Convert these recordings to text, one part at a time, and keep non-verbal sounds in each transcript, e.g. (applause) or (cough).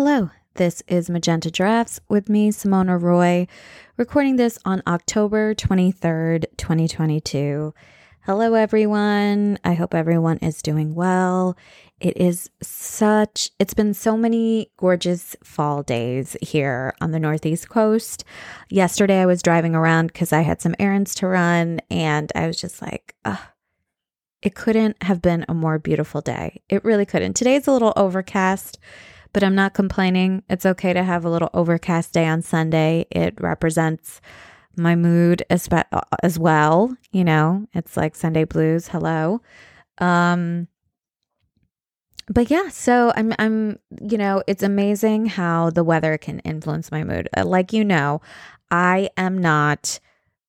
Hello, this is Magenta Drafts with me, Simona Roy, recording this on October 23rd, 2022. Hello, everyone. I hope everyone is doing well. It is such, it's been so many gorgeous fall days here on the Northeast coast. Yesterday, I was driving around because I had some errands to run, and I was just like, ugh. It couldn't have been a more beautiful day. It really couldn't. Today's a little overcast, but I'm not complaining. It's okay to have a little overcast day on Sunday. It represents my mood as, as well. You know, it's like Sunday blues. Hello. Um, but yeah, so I'm, I'm, you know, it's amazing how the weather can influence my mood. Uh, like, you know, I am not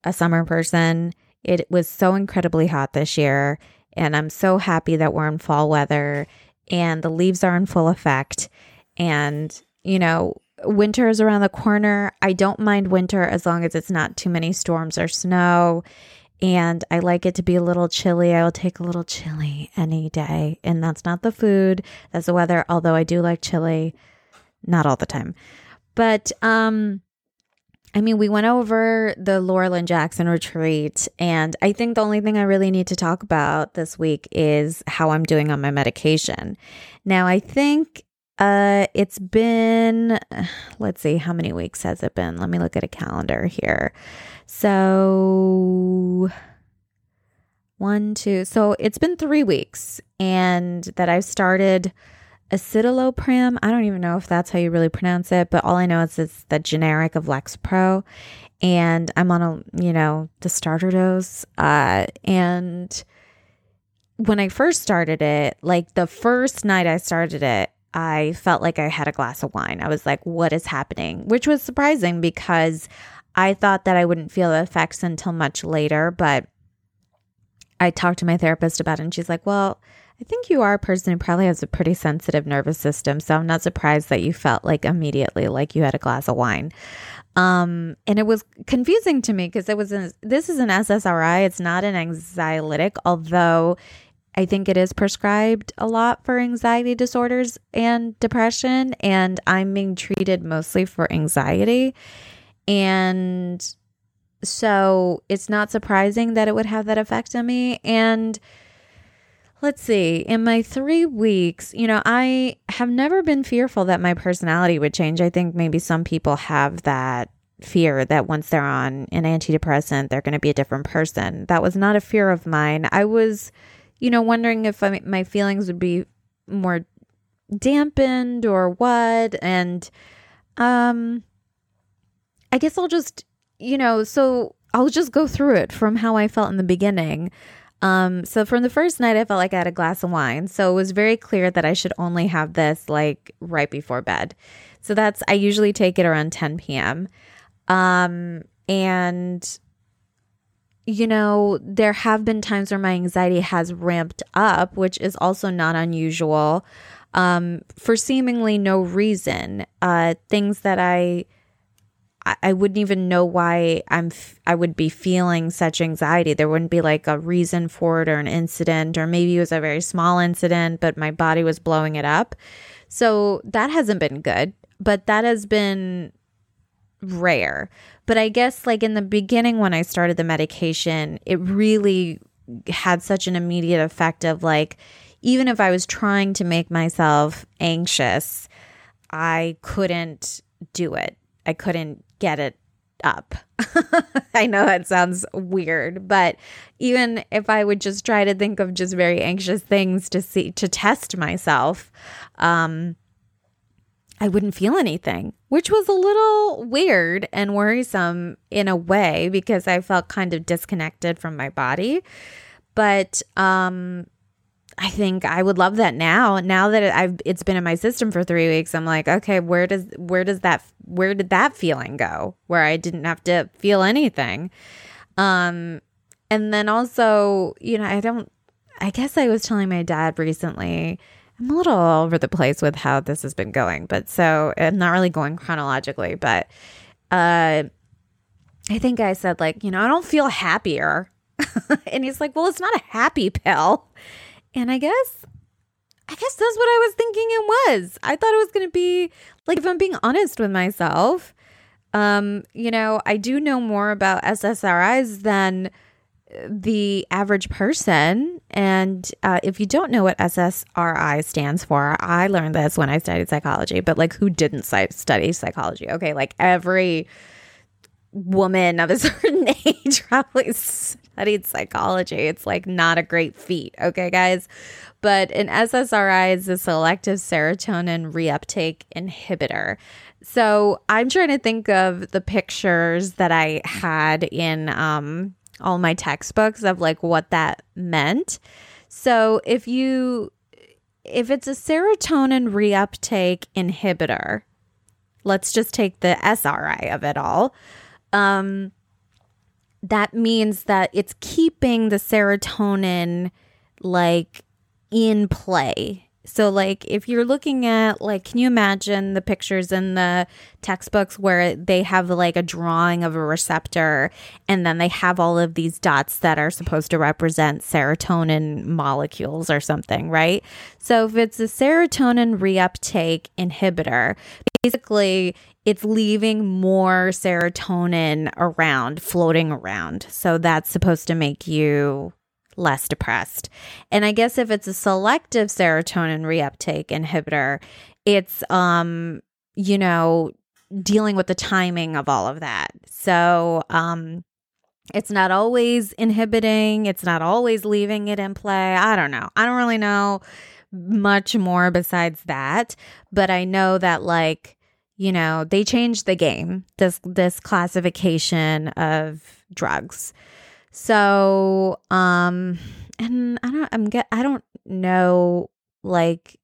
a summer person. It was so incredibly hot this year and I'm so happy that we're in fall weather and the leaves are in full effect. And, you know, winter is around the corner. I don't mind winter as long as it's not too many storms or snow. And I like it to be a little chilly. I'll take a little chili any day. And that's not the food, that's the weather, although I do like chili, not all the time. But um I mean, we went over the Laura Lynne Jackson retreat, and I think the only thing I really need to talk about this week is how I'm doing on my medication. Now, I think uh, it's been, let's see, how many weeks has it been? Let me look at a calendar here. So, one, two, so it's been three weeks, and that I've started Escitalopram. I don't even know if that's how you really pronounce it, but all I know is it's the generic of Lexapro. And I'm on a, you know, the starter dose. Uh, and when I first started it, like the first night I started it, I felt like I had a glass of wine. I was like, what is happening? Which was surprising because I thought that I wouldn't feel the effects until much later. But I talked to my therapist about it, and she's like, well, I think you are a person who probably has a pretty sensitive nervous system. So I'm not surprised that you felt like immediately like you had a glass of wine. Um, and it was confusing to me because it was this is an SSRI. It's not an anxiolytic, although I think it is prescribed a lot for anxiety disorders and depression. And I'm being treated mostly for anxiety. And so it's not surprising that it would have that effect on me. And Let's see. In my three weeks, you know, I have never been fearful that my personality would change. I think maybe some people have that fear that once they're on an antidepressant, they're going to be a different person. That was not a fear of mine. I was, you know, wondering if I, my feelings would be more dampened or what. And, um, I guess I'll just, you know, so I'll just go through it from how I felt in the beginning. Um, so from the first night, I felt like I had a glass of wine. So it was very clear that I should only have this like right before bed. So that's, I usually take it around 10 p.m. Um, and, you know, there have been times where my anxiety has ramped up, which is also not unusual um, for seemingly no reason. Uh, things that I, I wouldn't even know why I'm I would be feeling such anxiety. There wouldn't be like a reason for it or an incident or maybe it was a very small incident but my body was blowing it up. So that hasn't been good, but that has been rare. But I guess like in the beginning when I started the medication, it really had such an immediate effect of like even if I was trying to make myself anxious, I couldn't do it. I couldn't get it up. (laughs) I know that sounds weird, but even if I would just try to think of just very anxious things to see to test myself, um I wouldn't feel anything, which was a little weird and worrisome in a way because I felt kind of disconnected from my body. But um I think I would love that now. Now that I've it's been in my system for 3 weeks, I'm like, okay, where does where does that where did that feeling go? Where I didn't have to feel anything. Um and then also, you know, I don't I guess I was telling my dad recently I'm a little all over the place with how this has been going, but so I'm not really going chronologically, but uh I think I said like, you know, I don't feel happier. (laughs) and he's like, "Well, it's not a happy pill." And I guess I guess that's what I was thinking it was. I thought it was going to be like, if I'm being honest with myself, um, you know, I do know more about SSRIs than the average person. And uh, if you don't know what SSRI stands for, I learned this when I studied psychology, but like, who didn't study psychology? Okay, like every woman of a (laughs) certain age probably studied psychology. It's like not a great feat. Okay, guys. But an SSRI is a selective serotonin reuptake inhibitor. So I'm trying to think of the pictures that I had in um, all my textbooks of like what that meant. So if you if it's a serotonin reuptake inhibitor, let's just take the SRI of it all. Um, that means that it's keeping the serotonin like in play. So, like, if you're looking at, like, can you imagine the pictures in the textbooks where they have like a drawing of a receptor and then they have all of these dots that are supposed to represent serotonin molecules or something, right? So, if it's a serotonin reuptake inhibitor, basically it's leaving more serotonin around, floating around. So, that's supposed to make you less depressed. And I guess if it's a selective serotonin reuptake inhibitor, it's um you know dealing with the timing of all of that. So, um it's not always inhibiting, it's not always leaving it in play. I don't know. I don't really know much more besides that, but I know that like you know, they changed the game. This this classification of drugs. So, um, and I don't, I'm get, I don't know, like,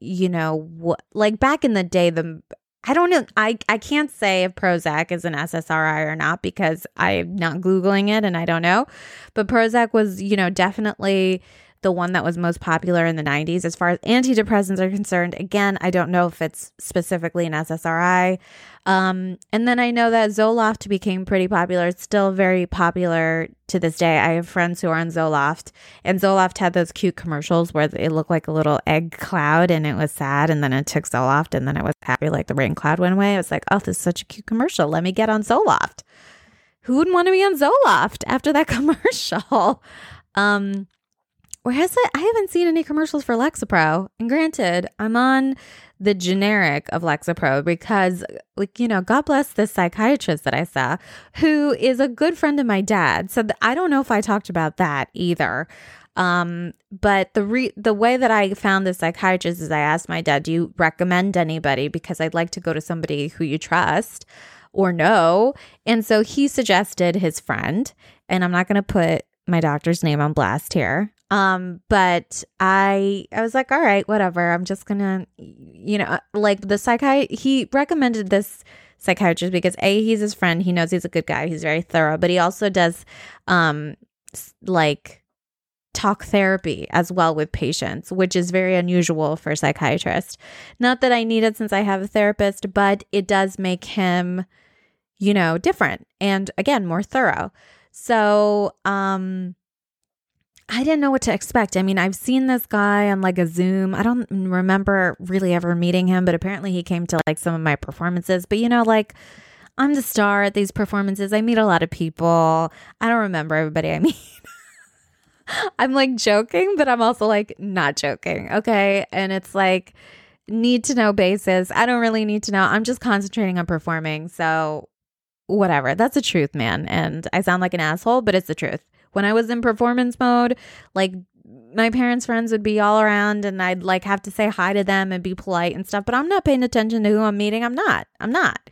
you know what, like back in the day, the I don't know. I, I can't say if Prozac is an SSRI or not because I'm not Googling it and I don't know. But Prozac was, you know, definitely the one that was most popular in the 90s. As far as antidepressants are concerned, again, I don't know if it's specifically an SSRI. Um, and then I know that Zoloft became pretty popular. It's still very popular to this day. I have friends who are on Zoloft, and Zoloft had those cute commercials where it looked like a little egg cloud and it was sad. And then it took Zoloft, and then it was happy, like the rain cloud went away. I was like, oh, this is such a cute commercial. Let me get on Zoloft. Who wouldn't want to be on Zoloft after that (laughs) commercial? Um, Whereas I haven't seen any commercials for Lexapro. And granted, I'm on the generic of Lexapro because, like, you know, God bless this psychiatrist that I saw who is a good friend of my dad. So th- I don't know if I talked about that either. Um, but the re- the way that I found the psychiatrist is I asked my dad, "Do you recommend anybody? Because I'd like to go to somebody who you trust or know." And so he suggested his friend, and I'm not going to put my doctor's name on blast here. Um, but I I was like, all right, whatever. I'm just gonna, you know, like the psychiatrist. He recommended this psychiatrist because a he's his friend. He knows he's a good guy. He's very thorough, but he also does, um, like talk therapy as well with patients, which is very unusual for a psychiatrist. Not that I need it since I have a therapist, but it does make him, you know, different and again more thorough. So, um I didn't know what to expect. I mean, I've seen this guy on like a Zoom. I don't remember really ever meeting him, but apparently he came to like some of my performances. But you know, like I'm the star at these performances. I meet a lot of people. I don't remember everybody I (laughs) meet. I'm like joking, but I'm also like not joking. Okay. And it's like need to know basis. I don't really need to know. I'm just concentrating on performing. So whatever. That's the truth, man. And I sound like an asshole, but it's the truth. When I was in performance mode, like my parents' friends would be all around and I'd like have to say hi to them and be polite and stuff, but I'm not paying attention to who I'm meeting. I'm not. I'm not.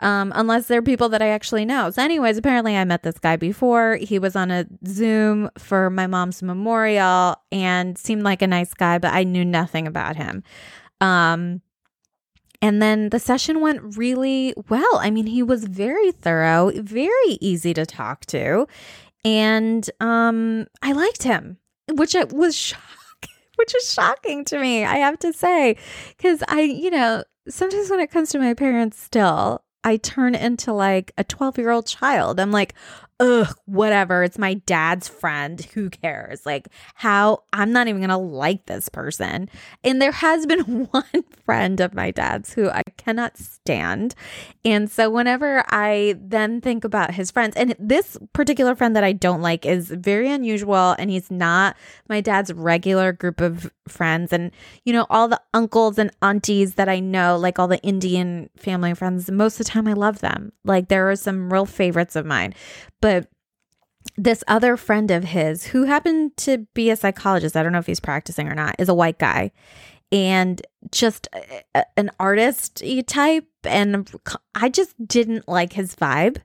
Um, unless they're people that I actually know. So, anyways, apparently I met this guy before. He was on a Zoom for my mom's memorial and seemed like a nice guy, but I knew nothing about him. Um, and then the session went really well. I mean, he was very thorough, very easy to talk to and um, I liked him, which was shocking. (laughs) Which is shocking to me, I have to say, because I, you know, sometimes when it comes to my parents, still I turn into like a 12 year old child. I'm like, ugh, whatever. It's my dad's friend. Who cares? Like, how I'm not even going to like this person. And there has been (laughs) one friend of my dad's who I cannot stand. And so, whenever I then think about his friends, and this particular friend that I don't like is very unusual, and he's not my dad's regular group of friends. And, you know, all the uncles and aunties that I know, like all the Indian family friends, most of the time I love them. Like, there are some real favorites of mine. But this other friend of his who happened to be a psychologist, I don't know if he's practicing or not, is a white guy and just a, an artist type. And I just didn't like his vibe.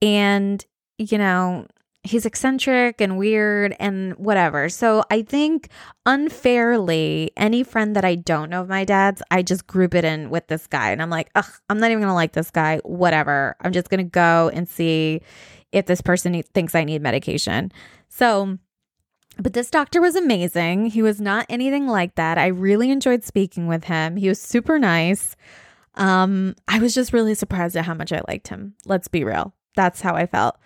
And, you know, he's eccentric and weird and whatever. So I think unfairly, any friend that I don't know of my dad's, I just group it in with this guy. And I'm like, ugh, I'm not even going to like this guy. Whatever. I'm just going to go and see if this person thinks I need medication. So, but this doctor was amazing. He was not anything like that. I really enjoyed speaking with him. He was super nice. Um, I was just really surprised at how much I liked him. Let's be real. That's how I felt.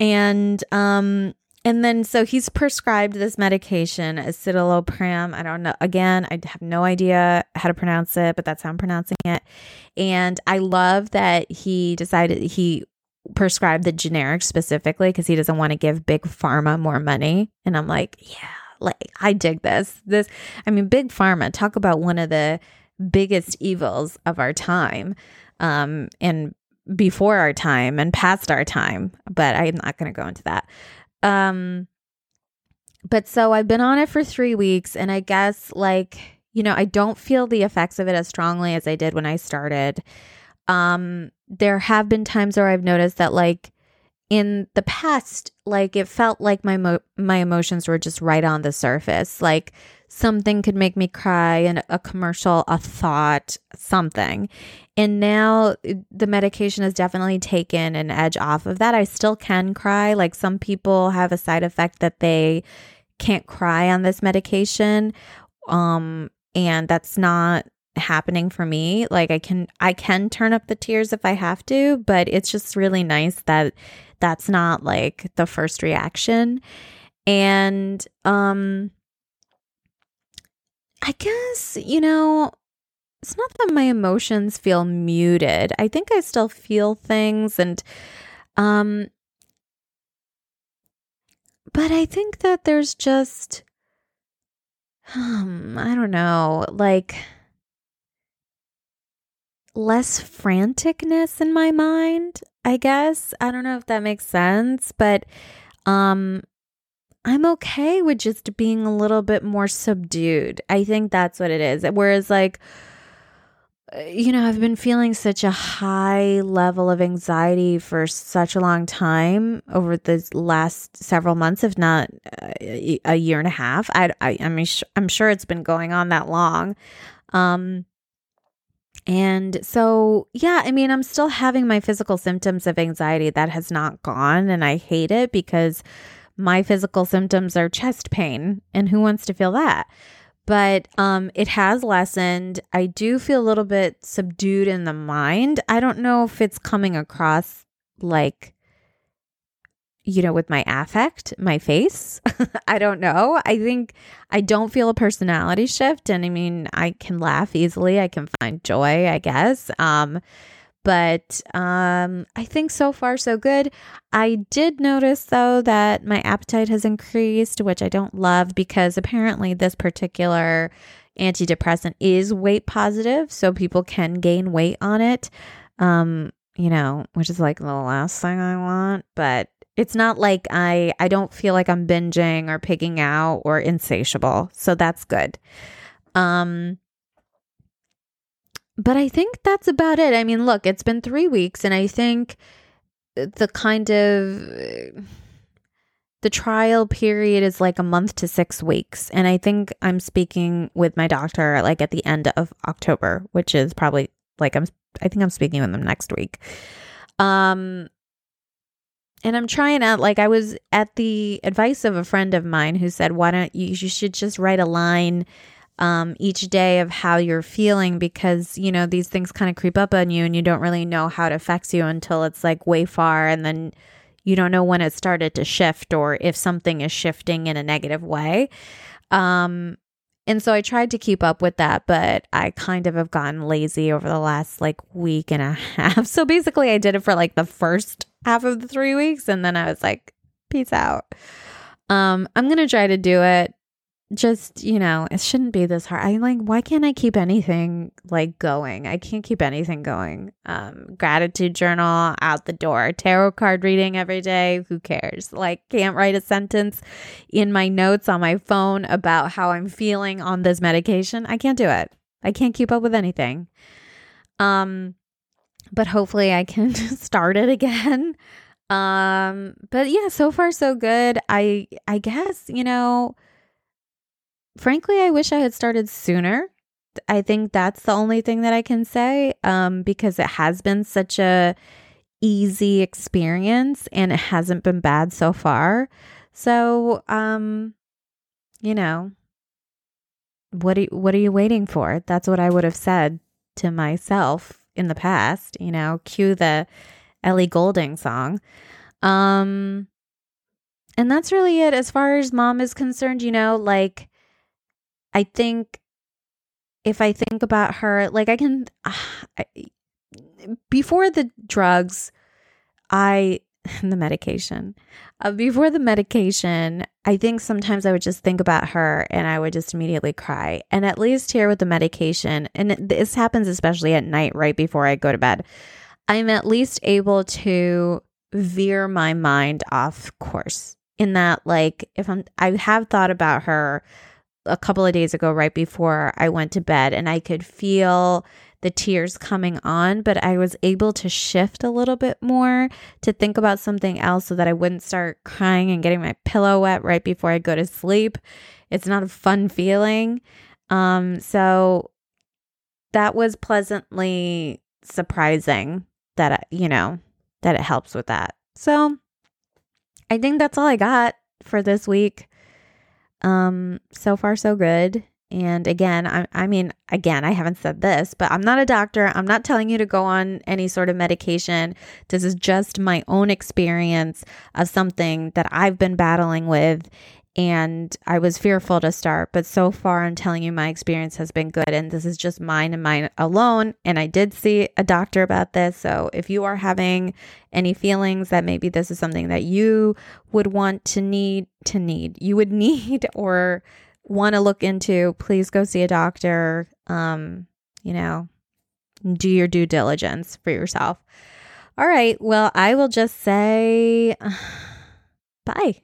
And um and then so he's prescribed this medication, escitalopram. I don't know. Again, I have no idea how to pronounce it, but that's how I'm pronouncing it. And I love that he decided he prescribe the generic specifically because he doesn't want to give big pharma more money. And I'm like, yeah, like I dig this. This, I mean, big pharma, talk about one of the biggest evils of our time. Um, and before our time and past our time, but I'm not going to go into that. Um, but so I've been on it for three weeks, and I guess like, you know, I don't feel the effects of it as strongly as I did when I started. Um, there have been times where I've noticed that like in the past, like it felt like my mo- my emotions were just right on the surface. Like something could make me cry and a commercial, a thought, something. And now the medication has definitely taken an edge off of that. I still can cry. Like some people have a side effect that they can't cry on this medication. Um and that's not happening for me like i can i can turn up the tears if i have to but it's just really nice that that's not like the first reaction. And um i guess you know it's not that my emotions feel muted. I think i still feel things and um but i think that there's just um i don't know like less franticness in my mind, I guess. I don't know if that makes sense, but um I'm okay with just being a little bit more subdued. I think that's what it is. Whereas like uh, you know, I've been feeling such a high level of anxiety for such a long time over the last several months, if not uh, a year and a half. I, I, I mean, I'm sure it's been going on that long. Um, and so, yeah, I mean, I'm still having my physical symptoms of anxiety. That has not gone. And I hate it because my physical symptoms are chest pain. And who wants to feel that? But um, it has lessened. I do feel a little bit subdued in the mind. I don't know if it's coming across like you know, with my affect, my face. (laughs) I don't know. I think I don't feel a personality shift. And I mean, I can laugh easily. I can find joy, I guess. Um, but um, I think so far so good. I did notice though that my appetite has increased, which I don't love because apparently this particular antidepressant is weight positive, so people can gain weight on it. Um, you know, which is like the last thing I want, but it's not like I I don't feel like I'm binging or pigging out or insatiable. So that's good. Um but I think that's about it. I mean, look, it's been 3 weeks and I think the kind of the trial period is like a month to 6 weeks and I think I'm speaking with my doctor like at the end of October, which is probably like I'm I think I'm speaking with them next week. Um and I'm trying out like I was at the advice of a friend of mine who said, "Why don't you you should just write a line um, each day of how you're feeling because you know these things kind of creep up on you and you don't really know how it affects you until it's like way far and then You don't know when it started to shift or if something is shifting in a negative way. Um, and so I tried to keep up with that, but I kind of have gotten lazy over the last like week and a half. (laughs) So basically, I did it for like the first half of the three weeks, and then I was like, peace out. Um, I'm gonna try to do it just you know it shouldn't be this hard. I like why can't i keep anything like going? I can't keep anything going. Um gratitude journal out the door tarot card reading every day who cares? Like can't write a sentence in my notes on my phone about how i'm feeling on this medication. I can't do it. I can't keep up with anything. Um but hopefully i can (laughs) start it again. Um but yeah so far so good. I i guess you know frankly, I wish I had started sooner. I think that's the only thing that I can say um, because it has been such a easy experience and it hasn't been bad so far. So, um, you know, what are, what are you waiting for? That's what I would have said to myself in the past, you know, cue the Ellie Goulding song. Um, and that's really it as far as mom is concerned, you know, like I think if I think about her, like I can, uh, (sighs) I, before the drugs, I, (laughs) the medication, uh, before the medication, I think sometimes I would just think about her and I would just immediately cry. And at least here with the medication, and this happens especially at night, right before I go to bed, I'm at least able to veer my mind off course in that, like, if I'm, I have thought about her a couple of days ago, right before I went to bed, and I could feel the tears coming on, but I was able to shift a little bit more to think about something else so that I wouldn't start crying and getting my pillow wet right before I go to sleep. It's not a fun feeling. Um, so that was pleasantly surprising that, you know, that it helps with that. So I think that's all I got for this week. Um, so far so good. And again, I, I mean, again, I haven't said this, but I'm not a doctor. I'm not telling you to go on any sort of medication. This is just my own experience of something that I've been battling with and I was fearful to start, but so far I'm telling you my experience has been good and this is just mine and mine alone and I did see a doctor about this. So if you are having any feelings that maybe this is something that you would want to need to need, you would (laughs) need or want to look into, please go see a doctor. Um, you know, do your due diligence for yourself. All right, well, I will just say (sighs) bye.